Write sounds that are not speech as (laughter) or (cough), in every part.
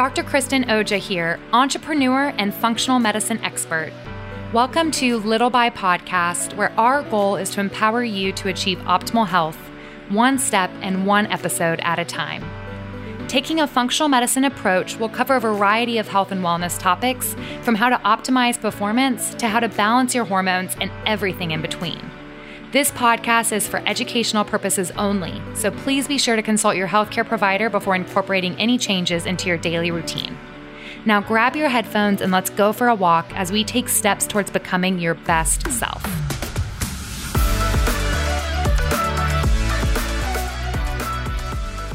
Dr. Kristen Oja here, entrepreneur and functional medicine expert. Welcome to Little by Podcast, where our goal is to empower you to achieve optimal health, one step and one episode at a time. Taking a functional medicine approach will cover a variety of health and wellness topics, from how to optimize performance to how to balance your hormones and everything in between. This podcast is for educational purposes only, so please be sure to consult your healthcare provider before incorporating any changes into your daily routine. Now, grab your headphones and let's go for a walk as we take steps towards becoming your best self.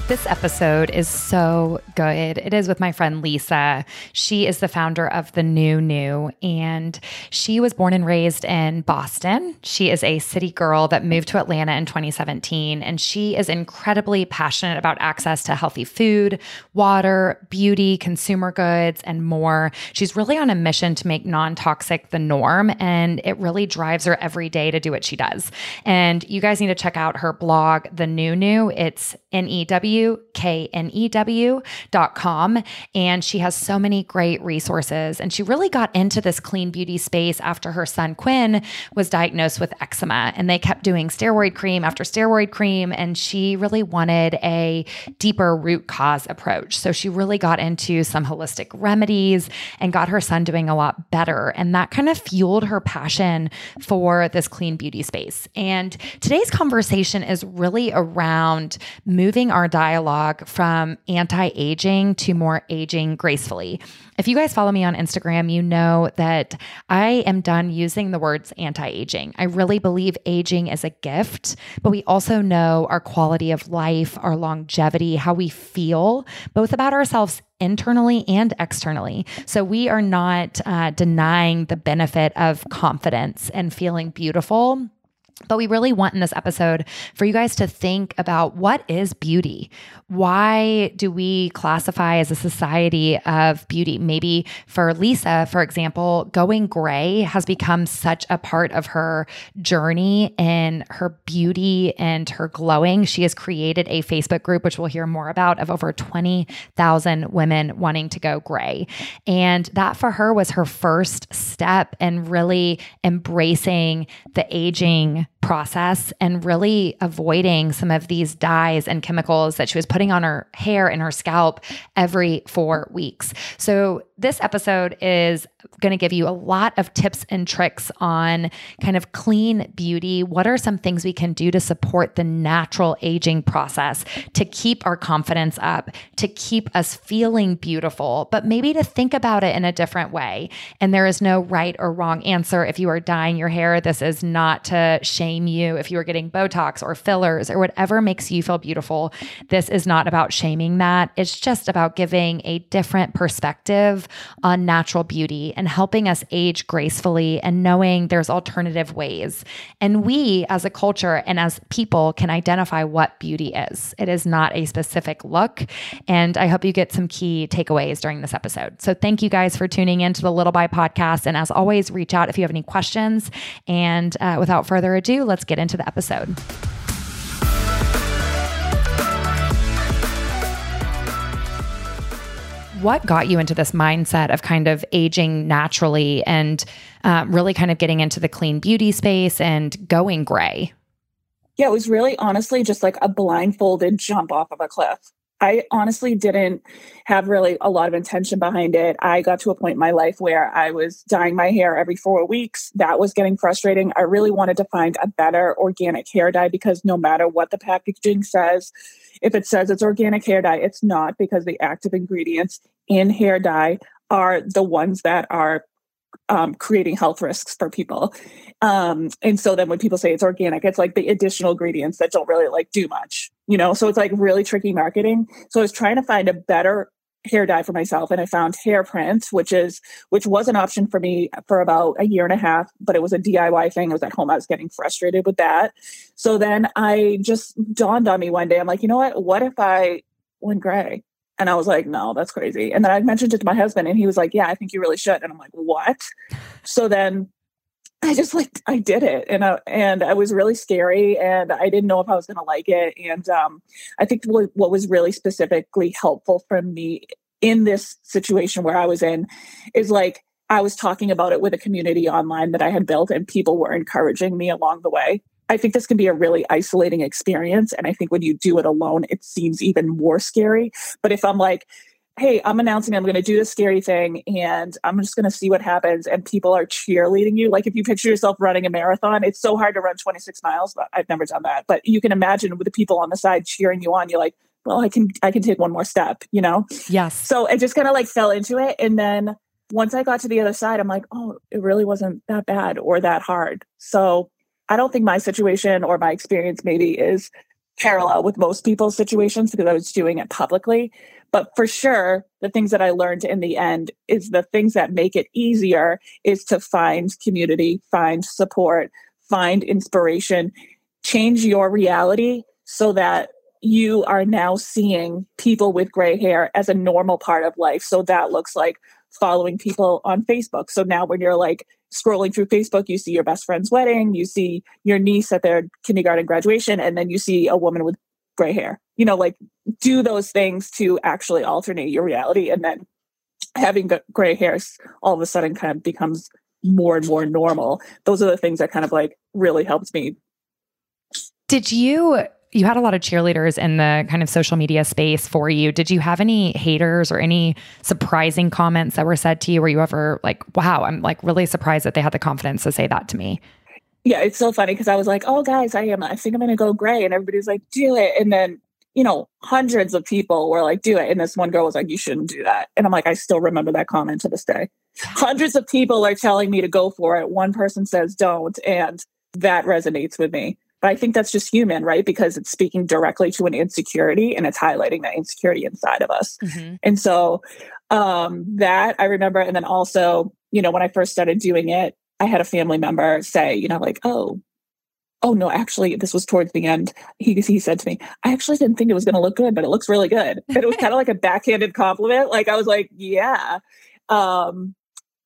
This episode is so good. It is with my friend Lisa. She is the founder of The New Knew, and she was born and raised in Boston. She is a city girl that moved to Atlanta in 2017, and she is incredibly passionate about access to healthy food, water, beauty, consumer goods, and more. She's really on a mission to make non toxic the norm, and it really drives her every day to do what she does. And you guys need to check out her blog, The New Knew. It's N E W W-K-N-E-W dot com. And she has so many great resources. And she really got into this clean beauty space after her son Quinn was diagnosed with eczema. And they kept doing steroid cream after steroid cream. And she really wanted a deeper root cause approach. So she really got into some holistic remedies and got her son doing a lot better. And that kind of fueled her passion for this clean beauty space. And today's conversation is really around moving our diet dialogue from anti aging to more aging gracefully. If you guys follow me on Instagram, you know that I am done using the words anti aging. I really believe aging is a gift, but we also know our quality of life, our longevity, how we feel, both about ourselves internally and externally. So we are not uh, denying the benefit of confidence and feeling beautiful but we really want in this episode for you guys to think about what is beauty? Why do we classify as a society of beauty? Maybe for Lisa, for example, going gray has become such a part of her journey in her beauty and her glowing. She has created a Facebook group, which we'll hear more about, of over 20,000 women wanting to go gray. And that for her was her first step in really embracing the aging process and really avoiding some of these dyes and chemicals that she was putting on her hair and her scalp every four weeks. So, this episode is going to give you a lot of tips and tricks on kind of clean beauty. What are some things we can do to support the natural aging process to keep our confidence up, to keep us feeling beautiful, but maybe to think about it in a different way? And there is no right or wrong answer. If you are dyeing your hair, this is not to shame you. If you are getting Botox or fillers or whatever makes you feel beautiful, this is not about shaming that. It's just about giving a different perspective on natural beauty and helping us age gracefully and knowing there's alternative ways. And we as a culture and as people can identify what beauty is. It is not a specific look. And I hope you get some key takeaways during this episode. So thank you guys for tuning in to the Little by podcast. And as always, reach out if you have any questions. And uh, without further ado, let's get into the episode. What got you into this mindset of kind of aging naturally and uh, really kind of getting into the clean beauty space and going gray? Yeah, it was really honestly just like a blindfolded jump off of a cliff. I honestly didn't have really a lot of intention behind it. I got to a point in my life where I was dyeing my hair every four weeks. That was getting frustrating. I really wanted to find a better organic hair dye because no matter what the packaging says, if it says it's organic hair dye, it's not because the active ingredients in hair dye are the ones that are um, creating health risks for people. Um, and so then when people say it's organic, it's like the additional ingredients that don't really like do much, you know? So it's like really tricky marketing. So I was trying to find a better hair dye for myself and I found hair prints, which is which was an option for me for about a year and a half, but it was a DIY thing. I was at home, I was getting frustrated with that. So then I just dawned on me one day. I'm like, you know what? What if I went gray? And I was like, no, that's crazy. And then I mentioned it to my husband and he was like, yeah, I think you really should. And I'm like, what? So then I just like (laughs) I did it and I, and I was really scary and I didn't know if I was going to like it and um, I think what was really specifically helpful for me in this situation where I was in is like I was talking about it with a community online that I had built and people were encouraging me along the way. I think this can be a really isolating experience. And I think when you do it alone, it seems even more scary. But if I'm like, hey, I'm announcing I'm going to do this scary thing and I'm just going to see what happens. And people are cheerleading you. Like if you picture yourself running a marathon, it's so hard to run 26 miles, but I've never done that. But you can imagine with the people on the side cheering you on, you're like, well, I can, I can take one more step, you know? Yes. So I just kind of like fell into it. And then once I got to the other side, I'm like, oh, it really wasn't that bad or that hard. So I don't think my situation or my experience maybe is parallel with most people's situations because I was doing it publicly. But for sure, the things that I learned in the end is the things that make it easier is to find community, find support, find inspiration, change your reality so that you are now seeing people with gray hair as a normal part of life. So that looks like following people on Facebook. So now when you're like scrolling through Facebook, you see your best friend's wedding, you see your niece at their kindergarten graduation, and then you see a woman with gray hair. You know, like do those things to actually alternate your reality. And then having gray hairs all of a sudden kind of becomes more and more normal. Those are the things that kind of like really helped me. Did you you had a lot of cheerleaders in the kind of social media space for you. Did you have any haters or any surprising comments that were said to you? Were you ever like, wow, I'm like really surprised that they had the confidence to say that to me? yeah, it's so funny because I was like, oh, guys, I am, I think I'm going to go gray. And everybody's like, do it. And then, you know, hundreds of people were like, do it. And this one girl was like, you shouldn't do that. And I'm like, I still remember that comment to this day. hundreds of people are telling me to go for it. One person says don't. And that resonates with me. But I think that's just human, right? Because it's speaking directly to an insecurity and it's highlighting that insecurity inside of us. Mm-hmm. And so um, that I remember. And then also, you know, when I first started doing it, I had a family member say, you know, like, oh, oh no, actually, this was towards the end. He he said to me, I actually didn't think it was going to look good, but it looks really good. And it was kind of like a backhanded compliment. Like I was like, yeah. Um,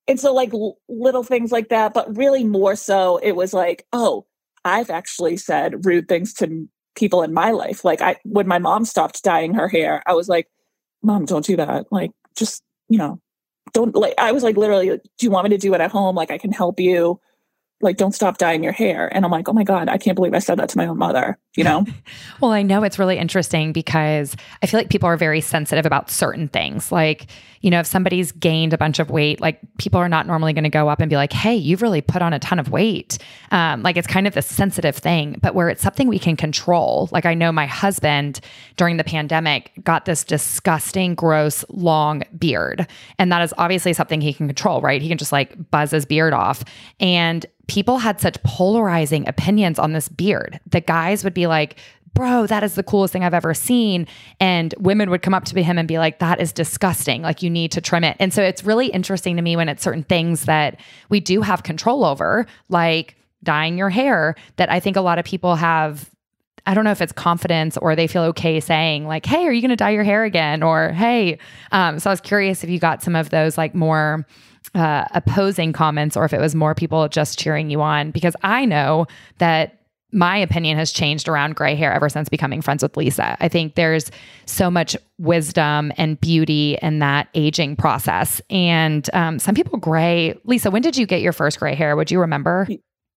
and so like l- little things like that, but really more so, it was like, oh, I've actually said rude things to people in my life. Like I, when my mom stopped dyeing her hair, I was like, mom, don't do that. Like just you know, don't like i was like literally do you want me to do it at home like i can help you like don't stop dyeing your hair and i'm like oh my god i can't believe i said that to my own mother you know? (laughs) Well i know it's really interesting because i feel like people are very sensitive about certain things. Like you know if somebody's gained a bunch of weight like people are not normally going to go up and be like hey you've really put on a ton of weight. Um, like it's kind of this sensitive thing but where it's something we can control like i know my husband during the pandemic got this disgusting gross long beard and that is obviously something he can control right? He can just like buzz his beard off. And people had such polarizing opinions on this beard. The guys would be like, bro, that is the coolest thing I've ever seen. And women would come up to him and be like, that is disgusting. Like, you need to trim it. And so it's really interesting to me when it's certain things that we do have control over, like dyeing your hair, that I think a lot of people have. I don't know if it's confidence or they feel okay saying like, "Hey, are you going to dye your hair again?" or "Hey." Um, so I was curious if you got some of those like more uh, opposing comments or if it was more people just cheering you on because I know that my opinion has changed around gray hair ever since becoming friends with Lisa. I think there's so much wisdom and beauty in that aging process. And um, some people gray. Lisa, when did you get your first gray hair? Would you remember?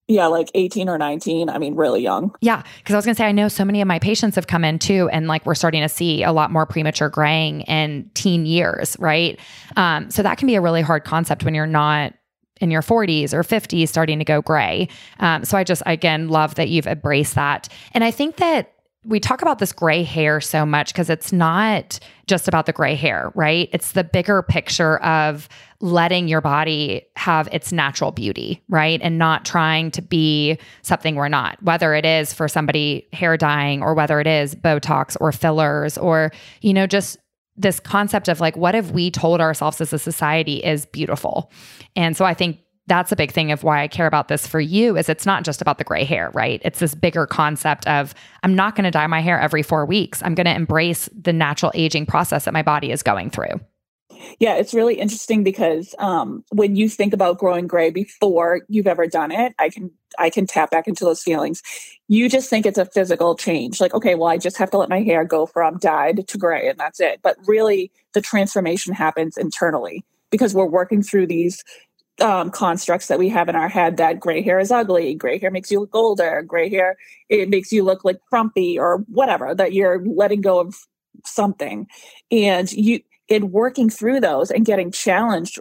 Yeah, like 18 or 19. I mean, really young. Yeah. Cause I was going to say, I know so many of my patients have come in too, and like we're starting to see a lot more premature graying in teen years, right? Um, so that can be a really hard concept when you're not in your 40s or 50s starting to go gray. Um, so I just, again, love that you've embraced that. And I think that we talk about this gray hair so much because it's not just about the gray hair, right? It's the bigger picture of letting your body have its natural beauty, right? And not trying to be something we're not, whether it is for somebody hair dyeing or whether it is Botox or fillers or, you know, just this concept of like, what have we told ourselves as a society is beautiful? And so I think that's a big thing of why I care about this for you is it's not just about the gray hair, right? It's this bigger concept of I'm not going to dye my hair every 4 weeks. I'm going to embrace the natural aging process that my body is going through. Yeah, it's really interesting because um, when you think about growing gray before you've ever done it, I can I can tap back into those feelings. You just think it's a physical change, like okay, well, I just have to let my hair go from dyed to gray, and that's it. But really, the transformation happens internally because we're working through these um, constructs that we have in our head that gray hair is ugly, gray hair makes you look older, gray hair it makes you look like frumpy or whatever. That you're letting go of something, and you in working through those and getting challenged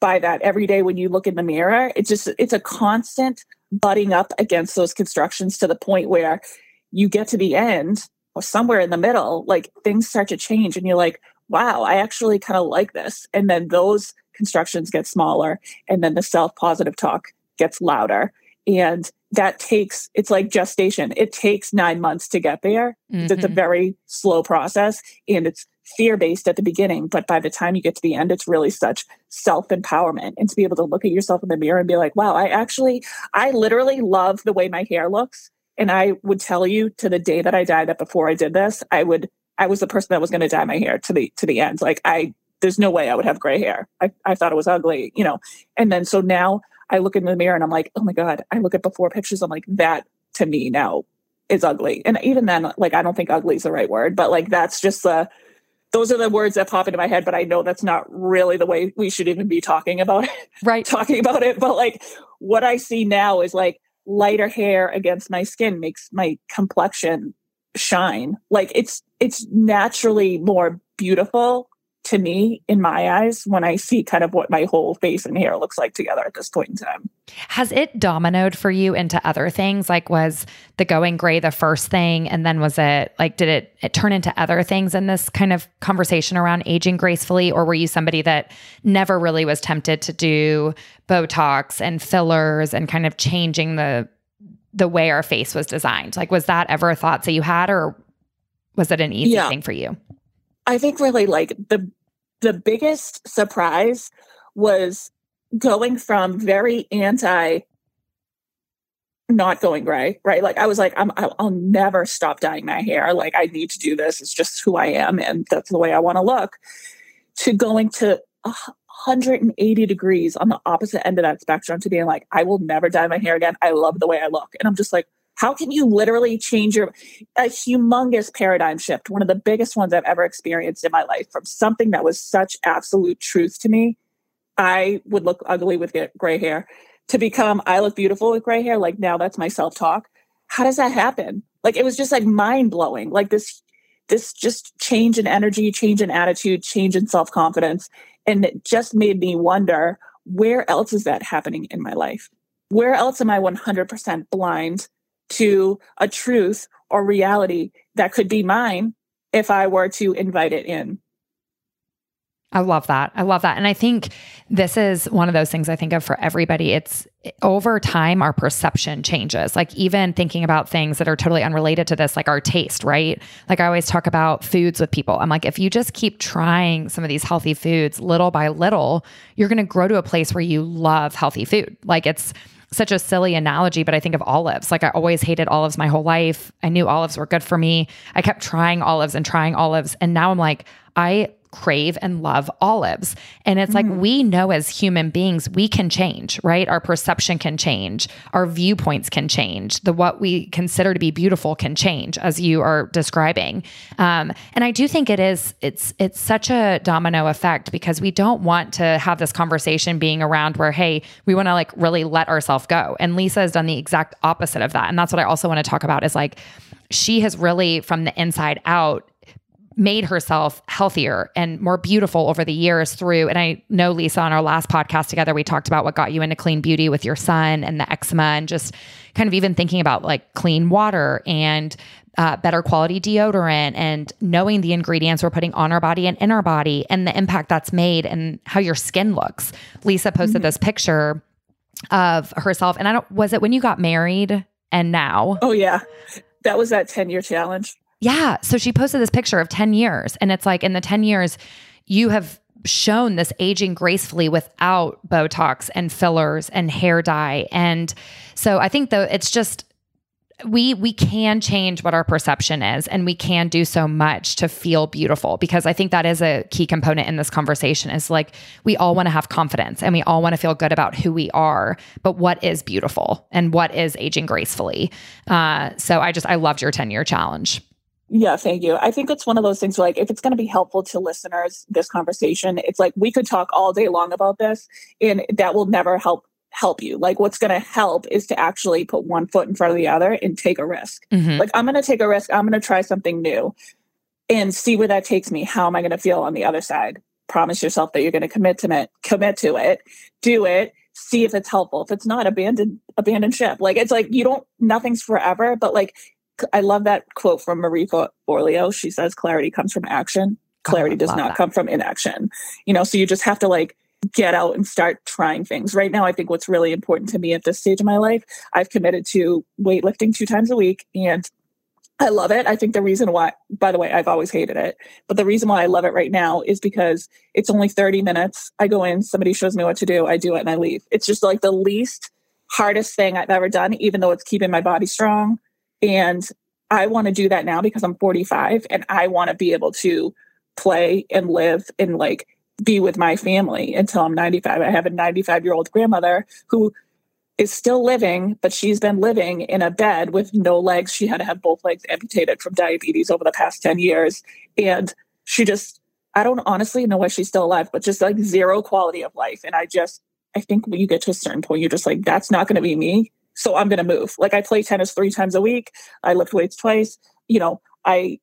by that every day when you look in the mirror it's just it's a constant butting up against those constructions to the point where you get to the end or somewhere in the middle like things start to change and you're like wow i actually kind of like this. And then those constructions get smaller and then the self positive talk gets louder. And that takes it's like gestation. It takes nine months to get there. Mm-hmm. it's a very slow process and it's fear based at the beginning but by the time you get to the end it's really such self empowerment and to be able to look at yourself in the mirror and be like wow i actually i literally love the way my hair looks. And i would tell you to the day that i died that before i did this i would i was the person that was going to dye my hair to the to the end. Like i there's no way i would have gray hair. I, I thought it was ugly you know? And then so now I look in the mirror and I'm like, oh my God, I look at before pictures. I'm like, that to me now is ugly. And even then, like, I don't think ugly is the right word, but like, that's just the, those are the words that pop into my head, but I know that's not really the way we should even be talking about it. Right. talking about it. But like, what I see now is like lighter hair against my skin makes my complexion shine. Like, it's, it's naturally more beautiful to me in my eyes when I see kind of what my whole face and hair looks like together at this point in time. Has it dominoed for you into other things? Like was the going gray the first thing and then was it like did it, it turn into other things in this kind of conversation around aging gracefully or were you somebody that never really was tempted to do botox and fillers and kind of changing the the way our face was designed? Like was that ever a thought that you had or was it an easy yeah. thing for you? I think really like the the biggest surprise was going from very anti not going gray, right? Like I was like, I'm, I'll never stop dyeing my hair. Like I need to do this. It's just who I am, and that's the way I want to look. To going to 180 degrees on the opposite end of that spectrum to being like, I will never dye my hair again. I love the way I look, and I'm just like, how can you literally change your a humongous paradigm shift, one of the biggest ones I've ever experienced in my life from something that was such absolute truth to me. I would look ugly with gray hair to become I look beautiful with gray hair. Like now that's my self-talk. How does that happen? Like it was just like mind blowing. Like this, this just change in energy, change in attitude, change in self-confidence. And it just made me wonder where else is that happening in my life? Where else am I 100% blind to a truth or reality that could be mine if I were to invite it in. I love that. I love that. And I think this is one of those things I think of for everybody. It's over time, our perception changes. Like, even thinking about things that are totally unrelated to this, like our taste, right? Like, I always talk about foods with people. I'm like, if you just keep trying some of these healthy foods little by little, you're going to grow to a place where you love healthy food. Like, it's, such a silly analogy, but I think of olives. Like I always hated olives my whole life. I knew olives were good for me. I kept trying olives and trying olives. And now I'm like, I crave and love olives. And it's mm. like we know as human beings, we can change, right? Our perception can change, our viewpoints can change, the what we consider to be beautiful can change, as you are describing. Um, and I do think it is it's it's such a domino effect because we don't want to have this conversation being around where, hey, we want to like really let ourselves go. And Lisa has done the exact opposite of that. And that's what I also want to talk about is like she has really from the inside out made herself healthier and more beautiful over the years through and I know Lisa on our last podcast together we talked about what got you into clean beauty with your son and the eczema and just kind of even thinking about like clean water and uh, better quality deodorant and knowing the ingredients we're putting on our body and in our body and the impact that's made and how your skin looks. Lisa posted mm-hmm. this picture of herself and I don't was it when you got married and now? Oh yeah. That was that 10 year challenge. Yeah. So she posted this picture of 10 years, and it's like in the 10 years, you have shown this aging gracefully without Botox and fillers and hair dye. And so I think though it's just we we can change what our perception is and we can do so much to feel beautiful because i think that is a key component in this conversation is like we all want to have confidence and we all want to feel good about who we are but what is beautiful and what is aging gracefully uh, so i just i loved your 10 year challenge yeah, thank you. I think it's one of those things where, like, if it's going to be helpful to listeners, this conversation, it's like we could talk all day long about this, and that will never help help you. Like what's going to help is to actually put one foot in front of the other and take a risk. Mm-hmm. Like I'm going to take a risk. I'm going to try something new and see where that takes me. How am I going to feel on the other side? Promise yourself that you're going to commit to it, commit to it, do it, see if it's helpful. If it's not, abandon abandon ship. Like it's like you don't nothing's forever, but like I love that quote from Marie Forleo. She says clarity comes from action. Clarity oh, does not that. come from inaction. You know, so you just have to like get out and start trying things. Right now, I think what's really important to me at this stage of my life, I've committed to weightlifting two times a week and I love it. I think the reason why, by the way, I've always hated it, but the reason why I love it right now is because it's only 30 minutes. I go in, somebody shows me what to do, I do it and I leave. It's just like the least hardest thing I've ever done, even though it's keeping my body strong. And I want to do that now because I'm 45 and I want to be able to play and live and like be with my family until I'm 95. I have a 95 year old grandmother who is still living, but she's been living in a bed with no legs. She had to have both legs amputated from diabetes over the past 10 years. And she just, I don't honestly know why she's still alive, but just like zero quality of life. And I just, I think when you get to a certain point, you're just like, that's not going to be me. So I'm going to move. Like I play tennis three times a week. I lift weights twice. You know, I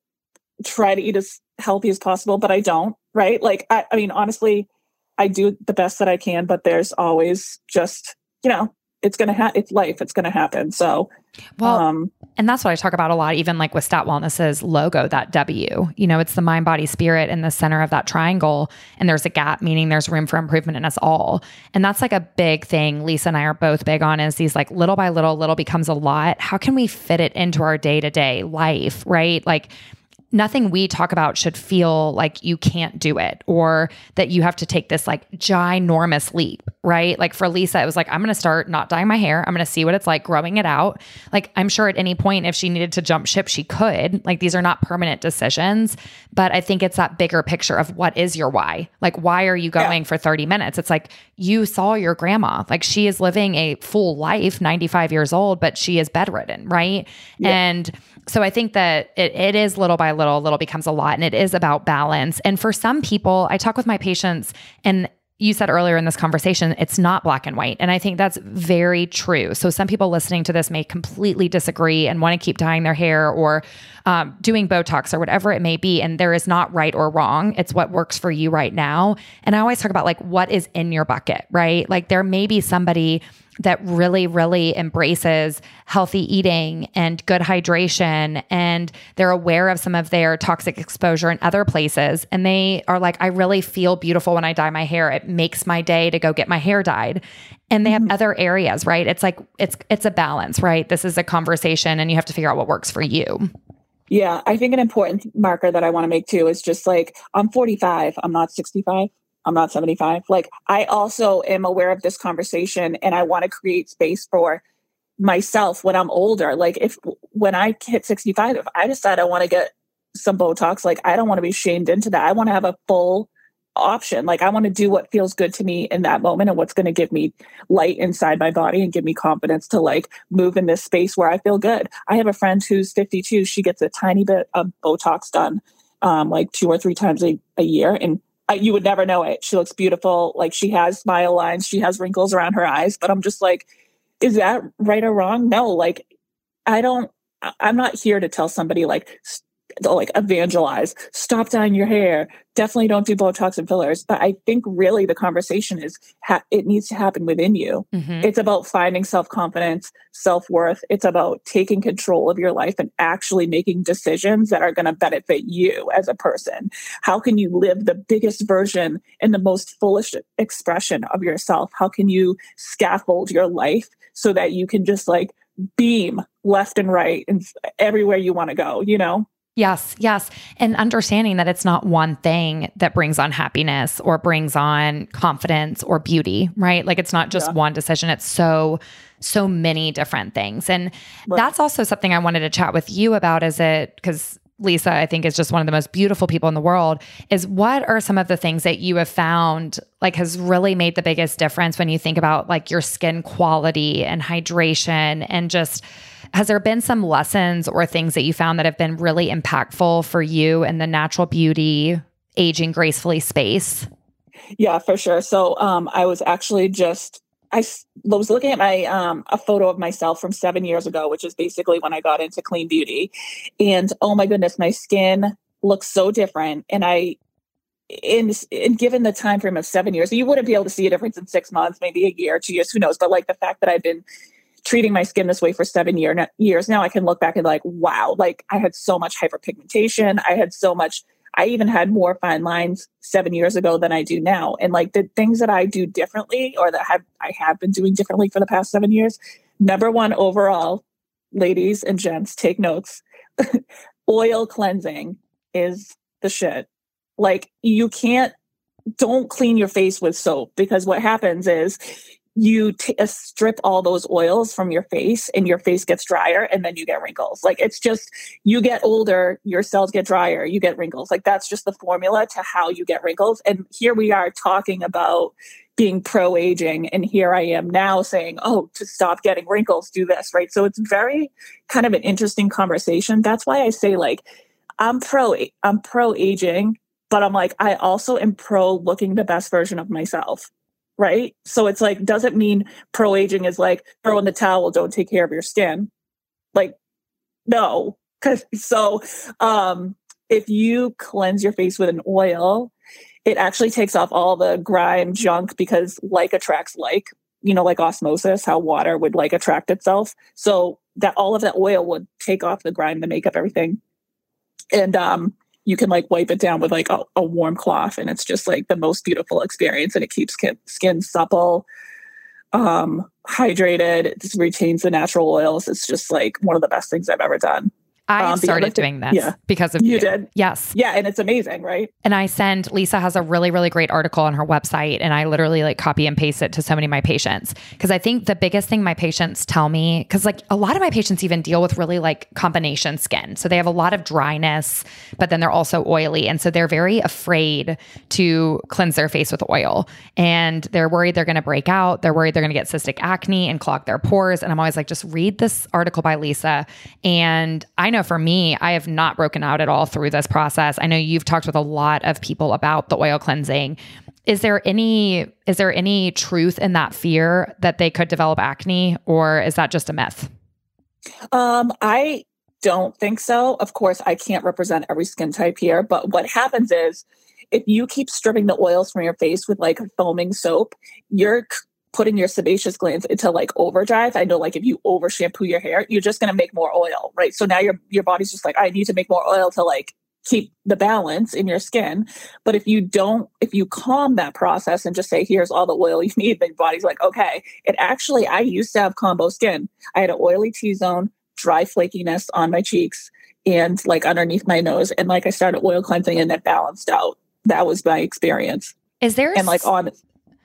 try to eat as healthy as possible, but I don't, right? Like, I, I mean, honestly, I do the best that I can, but there's always just, you know, it's going to happen. It's life. It's going to happen. So, well, um, and that's what I talk about a lot, even like with Stat Wellness's logo, that W, you know, it's the mind, body, spirit in the center of that triangle. And there's a gap, meaning there's room for improvement in us all. And that's like a big thing Lisa and I are both big on is these like little by little, little becomes a lot. How can we fit it into our day to day life, right? Like, nothing we talk about should feel like you can't do it or that you have to take this like ginormous leap, right? Like for Lisa, it was like, I'm going to start not dyeing my hair. I'm going to see what it's like growing it out. Like, I'm sure at any point, if she needed to jump ship, she could. Like, these are not permanent decisions, but I think it's that bigger picture of what is your why? Like, why are you going yeah. for 30 minutes? It's like you saw your grandma, like, she is living a full life, 95 years old, but she is bedridden, right? Yeah. And so I think that it, it is little by little, little becomes a lot, and it is about balance. And for some people, I talk with my patients, and you said earlier in this conversation, it's not black and white. And I think that's very true. So, some people listening to this may completely disagree and want to keep dyeing their hair or um, doing Botox or whatever it may be. And there is not right or wrong. It's what works for you right now. And I always talk about like what is in your bucket, right? Like, there may be somebody that really, really embraces healthy eating and good hydration. And they're aware of some of their toxic exposure in other places. And they are like, I really feel beautiful when I dye my hair. It makes my day to go get my hair dyed. And they have mm-hmm. other areas, right? It's like, it's, it's a balance, right? This is a conversation and you have to figure out what works for you. Yeah, I think an important marker that I want to make too is just like I'm 45, I'm not 65. I'm not 75. Like I also am aware of this conversation and I want to create space for myself when I'm older. Like if when I hit 65, if I decide I want to get some Botox, like I don't want to be shamed into that. I want to have a full option. Like I want to do what feels good to me in that moment and what's going to give me light inside my body and give me confidence to like move in this space where I feel good. I have a friend who's 52. She gets a tiny bit of Botox done um, like two or three times a, a year. And You would never know it. She looks beautiful. Like she has smile lines, she has wrinkles around her eyes. But I'm just like, is that right or wrong? No, like I don't. I'm not here to tell somebody like like evangelize. Stop dyeing your hair. Definitely don't do botox and fillers. But i think really the conversation is ha- it needs to happen within you. Mm-hmm. it's about finding self-confidence self-worth. It's about taking control of your life and actually making decisions that are going to benefit you as a person. How can you live the biggest version and the most fullest expression of yourself? How can you scaffold your life so that you can just like beam left and right and everywhere you want to go you know Yes, yes. And understanding that it's not one thing that brings on happiness or brings on confidence or beauty, right? Like it's not just yeah. one decision. It's so, so many different things. And right. that's also something I wanted to chat with you about is it because Lisa, I think is just one of the most beautiful people in the world, is what are some of the things that you have found like has really made the biggest difference when you think about like your skin quality and hydration and just has there been some lessons or things that you found that have been really impactful for you in the natural beauty, aging gracefully space? Yeah, for sure. So um, I was actually just I was looking at my um, a photo of myself from seven years ago, which is basically when I got into clean beauty, and oh my goodness, my skin looks so different. And I, in, in given the time frame of seven years, you wouldn't be able to see a difference in six months, maybe a year, two years, who knows? But like the fact that I've been treating my skin this way for seven year, years now, I can look back and like, wow, like I had so much hyperpigmentation. I had so much, I even had more fine lines seven years ago than I do now. And like the things that I do differently or that have I have been doing differently for the past seven years. Number one overall, ladies and gents, take notes. (laughs) Oil cleansing is the shit. Like you can't don't clean your face with soap because what happens is you t- uh, strip all those oils from your face and your face gets drier and then you get wrinkles. Like it's just, you get older, your cells get drier, you get wrinkles. Like that's just the formula to how you get wrinkles. And here we are talking about being pro aging. And here I am now saying, oh, to stop getting wrinkles, do this, right? So it's very kind of an interesting conversation. That's why I say, like, I'm pro, I'm pro aging, but I'm like, I also am pro looking the best version of myself right? So it's like, doesn't mean pro aging is like throw in the towel, don't take care of your skin. Like, no. (laughs) So um if you cleanse your face with an oil, it actually takes off all the grime junk because like attracts like, you know, like osmosis, how water would like attract itself. So that all of that oil would take off the grime, the makeup, everything. And um you can like wipe it down with like a, a warm cloth and it's just like the most beautiful experience and it keeps skin, skin supple um hydrated it just retains the natural oils. It's just like one of the best things i've ever done I um, started doing this yeah. because of you. You did? Yes. Yeah. And it's amazing, right? And I send, Lisa has a really, really great article on her website. And I literally like copy and paste it to so many of my patients. Cause I think the biggest thing my patients tell me, cause like a lot of my patients even deal with really like combination skin. So they have a lot of dryness, but then they're also oily. And so they're very afraid to cleanse their face with oil. And they're worried they're going to break out. They're worried they're going to get cystic acne and clog their pores. And I'm always like, just read this article by Lisa. And I know know for me, I have not broken out at all through this process. I know you've talked with a lot of people about the oil cleansing. Is there any is there any truth in that fear that they could develop acne or is that just a myth? Um, I don't think so. Of course, I can't represent every skin type here, but what happens is if you keep stripping the oils from your face with like foaming soap, you're putting your sebaceous glands into like overdrive. I know like if you over shampoo your hair, you're just going to make more oil, right? So now your your body's just like I need to make more oil to like keep the balance in your skin. But if you don't, if you calm that process and just say, here's all the oil you (laughs) need, then your body's like, okay. It actually, I used to have combo skin. I had an oily T zone, dry flakiness on my cheeks and like underneath my nose. And like I started oil cleansing and it balanced out. That was my experience. Is there and like on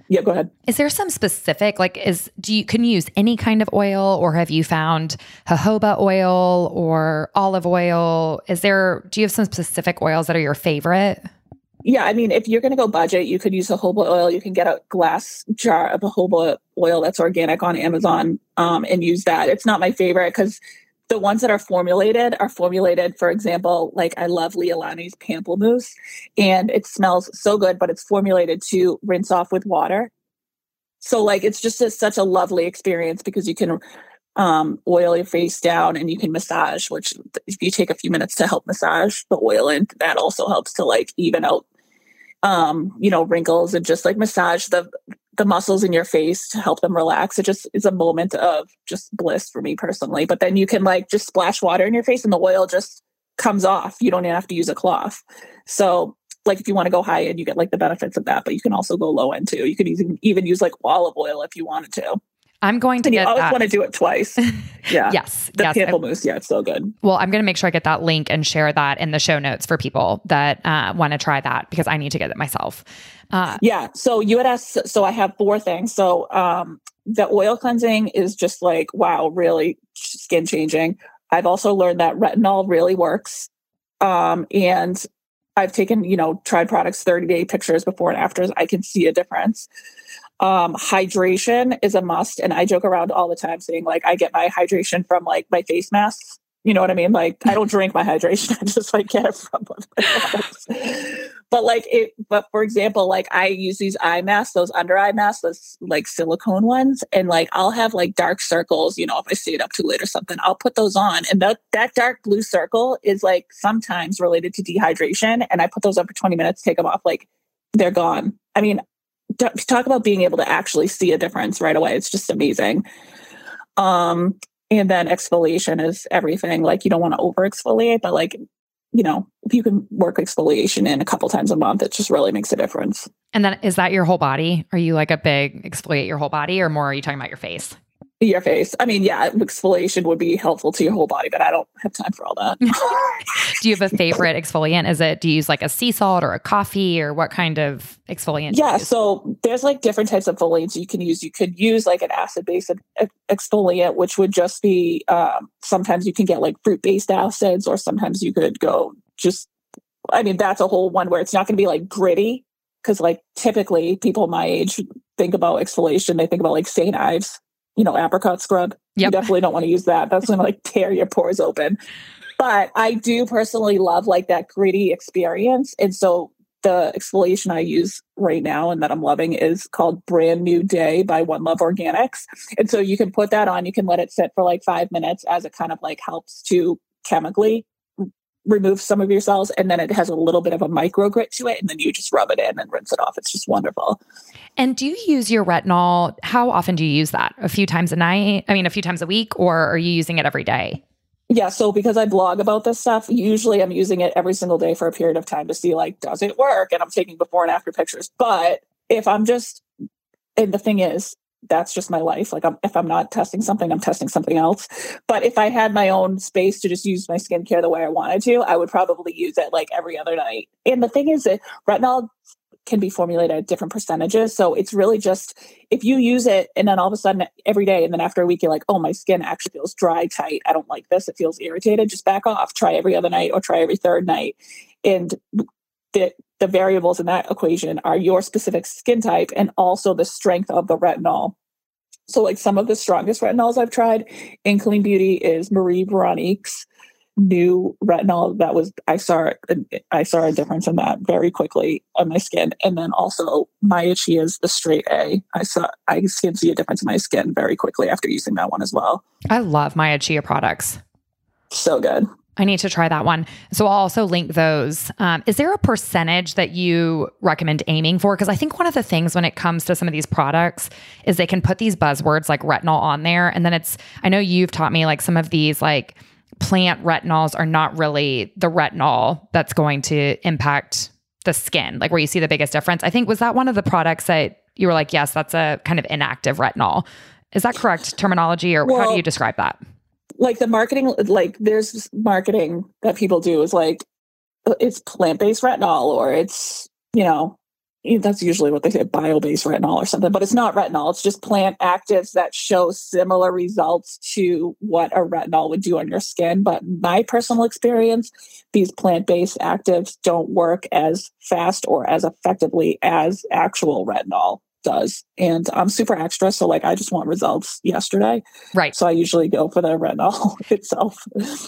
yeah, go ahead. Is there some specific like is do you can you use any kind of oil or have you found jojoba oil or olive oil? Is there do you have some specific oils that are your favorite? Yeah, I mean, if you're going to go budget, you could use jojoba oil. You can get a glass jar of jojoba oil that's organic on Amazon um, and use that. It's not my favorite because the ones that are formulated are formulated, for example, like I love Leahlani's pamplemousse, and it smells so good, but it's formulated to rinse off with water. So, like, it's just a, such a lovely experience because you can um, oil your face down and you can massage, which if you take a few minutes to help massage the oil in, that also helps to like even out, um, you know, wrinkles and just like massage the the muscles in your face to help them relax. It just is a moment of just bliss for me personally. But then you can like just splash water in your face and the oil just comes off. You don't have to use a cloth. So like if you want to go high end, you get like the benefits of that, but you can also go low end too. You could even even use like olive oil if you wanted to. I'm going to and get you always that. want to do it twice. (laughs) Yeah. yes. The yes. pamplemousse, yeah, it's so good. Well, I'm going to make sure I get that link and share that in the show notes for people that uh, want to try that because I need to get it myself. Uh, Yeah. So you had asked, so I have four things. So um, the oil cleansing is just like, wow, really skin changing. I've also learned that retinol really works. Um, and I've taken, you know, tried products 30 day pictures before and afters. I can see a difference. Um, hydration is a must. And I joke around all the time saying, like, I get my hydration from like my face masks. You know what I mean? Like, I don't drink my hydration. (laughs) I just like get it from (laughs) But like it, but for example, like I use these eye masks, those under eye masks, those like silicone ones, and like I'll have like dark circles, you know, if I stayed up too late or something, I'll put those on. And that that dark blue circle is like sometimes related to dehydration. And I put those up for 20 minutes, take them off, like they're gone. I mean, t- talk about being able to actually see a difference right away. It's just amazing. Um, and then exfoliation is everything. Like you don't want to over exfoliate, but like, you know, if you can work exfoliation in a couple times a month, it just really makes a difference. and then is that your whole body? Are you like a big exfoliate your whole body or more are you talking about your face? Your face. I mean, yeah, exfoliation would be helpful to your whole body, but I don't have time for all that. (laughs) Do you have a favorite exfoliant? Is it, do you use like a sea salt or a coffee or what kind of exfoliant? yeah, so there's like different types of exfoliants you can use. You could use like an acid based exfoliant, which would just be um, sometimes you can get like fruit based acids, or sometimes you could go just, I mean, that's a whole one where it's not going to be like gritty. Cause like typically people my age think about exfoliation, they think about like St. Ives, you know, apricot scrub. You definitely don't want to use that. That's going to like tear your pores open. But I do personally love like that gritty experience. And so the exfoliation I use right now and that I'm loving is called Brand New Day by One Love Organics. And so you can put that on, you can let it sit for like five minutes as it kind of like helps to chemically remove some of your cells. And then it has a little bit of a micro grit to it. And then you just rub it in and rinse it off. It's just wonderful. And do you use your retinol? How often do you use that? A few times a night? I mean, a few times a week, or are you using it every day? Yeah, so because I blog about this stuff, usually I'm using it every single day for a period of time to see like does it work and I'm taking before and after pictures. But if I'm just and the thing is that's just my life. Like I'm, if I'm not testing something, I'm testing something else. But if I had my own space to just use my skincare the way I wanted to, I would probably use it like every other night. And the thing is that retinol can be formulated at different percentages. So it's really just if you use it and then all of a sudden every day and then after a week you're like, oh, my skin actually feels dry, tight. I don't like this. It feels irritated. Just back off. Try every other night or try every third night. And the the variables in that equation are your specific skin type and also the strength of the retinol. So like some of the strongest retinols I've tried in Clean Beauty is Marie Veronique's new retinol that was I saw I saw a difference in that very quickly on my skin and then also Maya Chia's the straight A I saw I can see a difference in my skin very quickly after using that one as well I love Maya Chia products. so good I need to try that one. So I'll also link those. Um, is there a percentage that you recommend aiming for? Because I think one of the things when it comes to some of these products is they can put these buzzwords like retinol on there. And then it's, I know you've taught me like some of these like plant retinols are not really the retinol that's going to impact the skin, like where you see the biggest difference. I think, was that one of the products that you were like, yes, that's a kind of inactive retinol? Is that correct terminology or how do you describe that? Like the marketing like there's marketing that people do is like uh, it's plant-based retinol or it's you know that's usually what they say bio-based retinol or something but it's not retinol. It's just plant actives that show similar results to what a retinol would do on your skin. But my personal experience these plant-based actives don't work as fast or as effectively as actual retinol does and i'm super extra so like i just want results yesterday Right. so I usually go for the retinol (laughs) itself.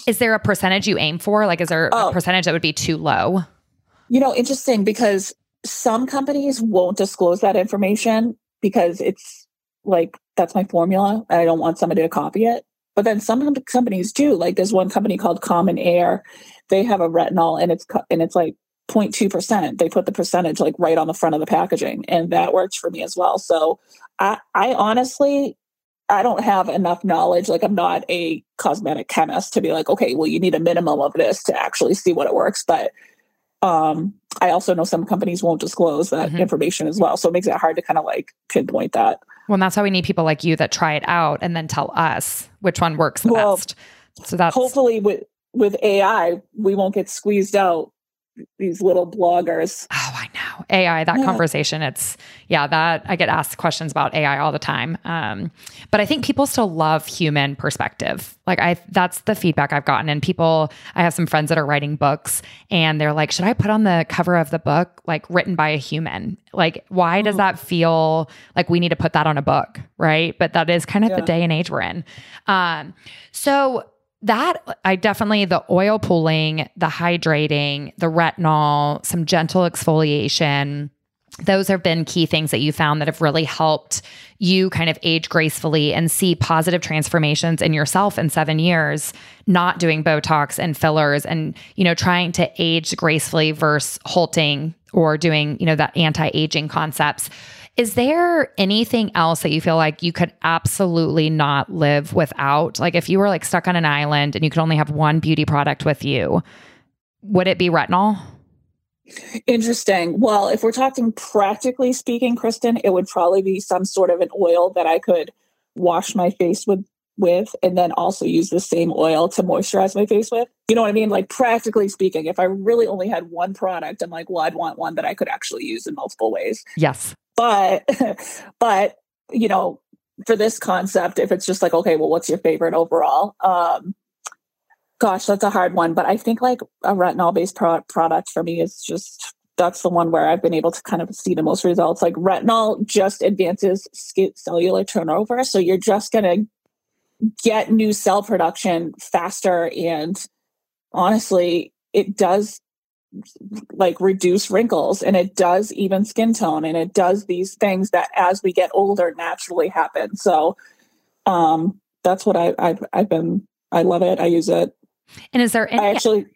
Is there a percentage you aim for? Like, is there Oh. a percentage that would be too low? You know, interesting because some companies won't disclose that information because it's like that's my formula and I don't want somebody to copy it. But then some companies do. Like there's one company called Common Heir. They have a retinol and it's and it's like 0.2%. They put the percentage like right on the front of the packaging and that works for me as well. So I I honestly I don't have enough knowledge. Like I'm not a cosmetic chemist to be like, okay, well, you need a minimum of this to actually see what it works. But um, I also know some companies won't disclose that Mhm. information as well. So it makes it hard to kind of like pinpoint that. Well, that's why we need people like you that try it out and then tell us which one works the well, best. So that's hopefully with with AI, we won't get squeezed out these little bloggers. Oh, I know. AI, that yeah. conversation, it's, yeah, that I get asked questions about AI all the time. Um, but I think people still love human perspective. Like, I, that's the feedback I've gotten. And people, I have some friends that are writing books and they're like, should I put on the cover of the book, like written by a human? Like, why does oh. that feel like we need to put that on a book? Right. But that is kind of yeah. the day and age we're in. Um, so, that I definitely the oil pulling, the hydrating, the retinol, some gentle exfoliation. Those have been key things that you found that have really helped you kind of age gracefully and see positive transformations in yourself in 7 years, not doing botox and fillers and you know trying to age gracefully versus halting or doing, you know, that anti-aging concepts. Is there anything else that you feel like you could absolutely not live without? Like if you were like stuck on an island and you could only have one beauty product with you, would it be retinol? Interesting. Well, if we're talking practically speaking, Kristen, it would probably be some sort of an oil that I could wash my face with with and then also use the same oil to moisturize my face with. You know what I mean? Like practically speaking, if I really only had one product, I'm like, well, I'd want one that I could actually use in multiple ways. Yes. But, (laughs) but, you know, for this concept, if it's just like, okay, well, what's your favorite overall? Um, gosh, that's a hard one. But I think like a retinol based pro- product for me is just, that's the one where I've been able to kind of see the most results. Like retinol just advances cellular turnover. So you're just going to get new cell production faster. And honestly, it does like reduce wrinkles and it does even skin tone and it does these things that as we get older naturally happen. So um that's what I, I've I've been I love it. I use it. And is there any- I actually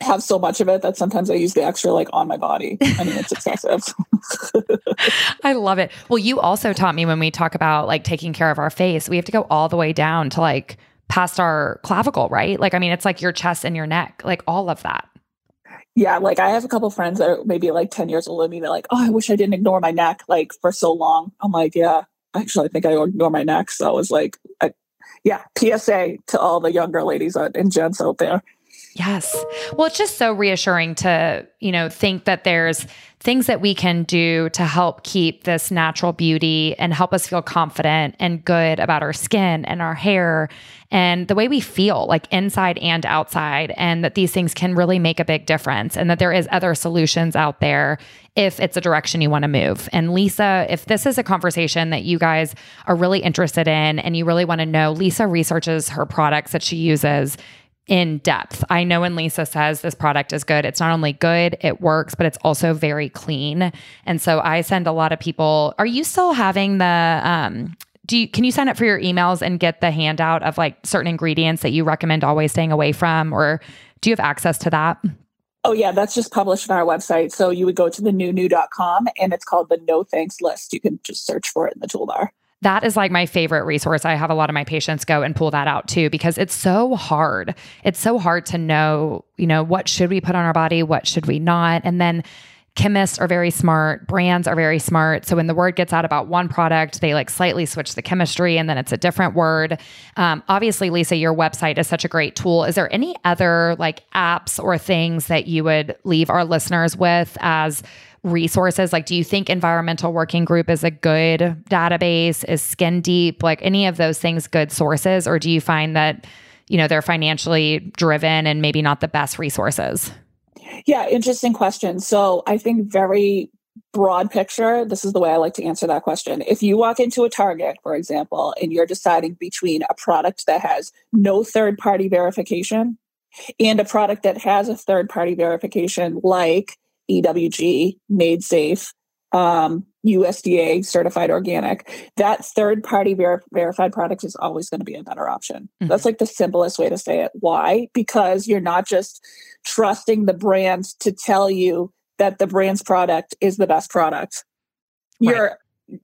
have so much of it that sometimes I use the extra like on my body. I mean it's excessive. (laughs) I love it. Well you also taught me when we talk about like taking care of our face we have to go all the way down to like past our clavicle right? Like I mean it's like your chest and your neck like all of that yeah, like I have a couple friends that are maybe like 10 years older than me. They're like, oh, I wish I didn't ignore my neck like for so long. I'm like, yeah, actually, I think I ignore my neck. So I was like, I, yeah, PSA to all the younger ladies and gents out there. Yes. Well, it's just so reassuring to, you know, think that there's things that we can do to help keep this natural beauty and help us feel confident and good about our skin and our hair and the way we feel like inside and outside and that these things can really make a big difference and that there is other solutions out there if it's a direction you want to move. And Lisa, if this is a conversation that you guys are really interested in and you really want to know, Lisa researches her products that she uses in depth. I know when Lisa says this product is good, it's not only good, it works, but it's also very clean. And so I send a lot of people. Are you still having the um do you can you sign up for your emails and get the handout of like certain ingredients that you recommend always staying away from or do you have access to that? Oh yeah, that's just published on our website. So you would go to thenewknew.com and it's called the no thanks list. You can just search for it in the toolbar that is like my favorite resource. I have a lot of my patients go and pull that out too because it's so hard. It's so hard to know, you know, what should we put on our body, what should we not? And then chemists are very smart, brands are very smart. So when the word gets out about one product, they like slightly switch the chemistry and then it's a different word. Um, obviously, Lisa, your website is such a great tool. Is there any other like apps or things that you would leave our listeners with as resources? Like, do you think Environmental Working Group is a good database? Is Skin Deep, like any of those things, good sources? Or do you find that, you know, they're financially driven and maybe not the best resources? Yeah, interesting question. So I think very broad picture, this is the way I like to answer that question. If you walk into a Target, for example, and you're deciding between a product that has no third party verification and a product that has a third party verification, like EWG, Made Safe, um, USDA certified organic, that third party ver- verified product is always going to be a better option. Mm-hmm. That's like the simplest way to say it. Why? Because you're not just trusting the brand to tell you that the brand's product is the best product. Right. You're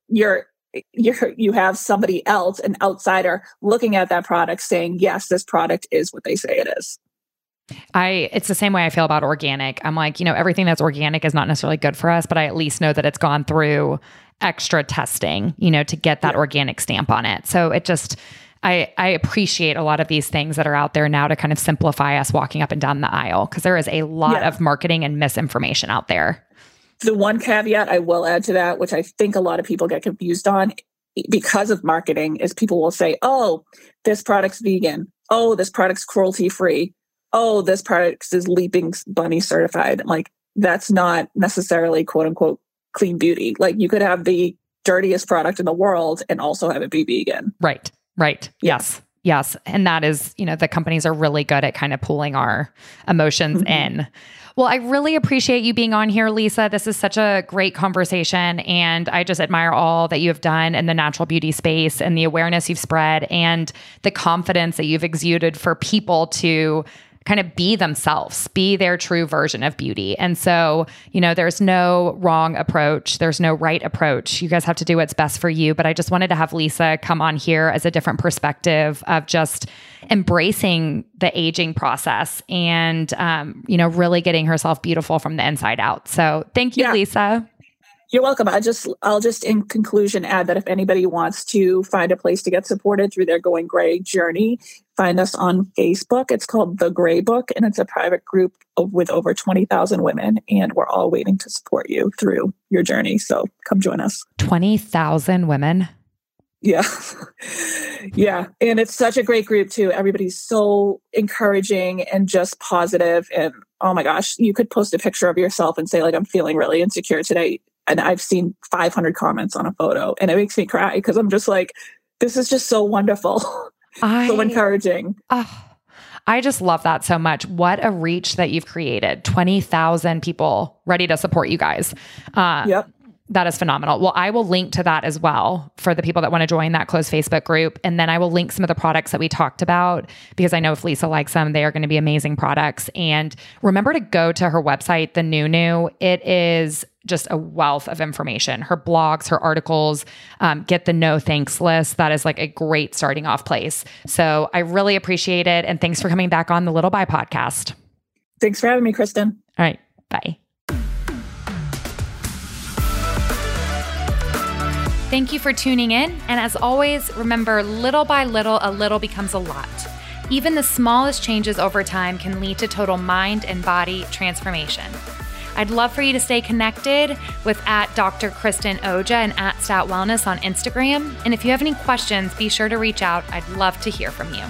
you're you're you have somebody else, an outsider, looking at that product saying, yes, this product is what they say it is. I it's the same way I feel about organic. I'm like, you know, everything that's organic is not necessarily good for us, but I at least know that it's gone through extra testing, you know, to get that Yeah. organic stamp on it. So it just, I, I appreciate a lot of these things that are out there now to kind of simplify us walking up and down the aisle because there is a lot Yeah. of marketing and misinformation out there. The one caveat I will add to that, which I think a lot of people get confused on because of marketing, is people will say, oh, this product's vegan. Oh, this product's cruelty free. Oh, this product is Leaping Bunny certified. Like, that's not necessarily quote unquote clean beauty. Like, you could have the dirtiest product in the world and also have it be vegan. Right. Right. Yeah. Yes. Yes. And that is, you know, the companies are really good at kind of pulling our emotions Mhm. in. Well, I really appreciate you being on here, Lisa. This is such a great conversation. And I just admire all that you have done in the natural beauty space and the awareness you've spread and the confidence that you've exuded for people to kind of be themselves, be their true version of beauty. And so, you know, there's no wrong approach, there's no right approach. You guys have to do what's best for you. But I just wanted to have Lisa come on here as a different perspective of just embracing the aging process and, um, you know, really getting herself beautiful from the inside out. So thank you, Yeah. Lisa. You're welcome. I just I'll just in conclusion add that if anybody wants to find a place to get supported through their going gray journey, find us on Facebook. It's called The Gray Book and it's a private group with over 20,000 women and we're all waiting to support you through your journey. So come join us. 20,000 women. Yeah. (laughs) yeah. And it's such a great group too. Everybody's so encouraging and just positive and oh my gosh, you could post a picture of yourself and say like I'm feeling really insecure today and I've seen 500 comments on a photo and it makes me cry because I'm just like this is just so wonderful. (laughs) I, so encouraging. Oh, I just love that so much. What a reach that you've created. 20,000 people ready to support you guys. Uh, Yep. That is phenomenal. Well, I will link to that as well for the people that want to join that closed Facebook group. And then I will link some of the products that we talked about because I know if Lisa likes them, they are going to be amazing products. And remember to go to her website, the New Knew. It is just a wealth of information. Her blogs, her articles, um, get the no thanks list. That is like a great starting off place. So I really appreciate it. And thanks for coming back on the Little By podcast. Thanks for having me, Kristen. All right. Bye. Thank you for tuning in. And as always, remember little by little, a little becomes a lot. Even the smallest changes over time can lead to total mind and body transformation. I'd love for you to stay connected with at Dr. Kristen Oja and at Stat Wellness on Instagram. And if you have any questions, be sure to reach out. I'd love to hear from you.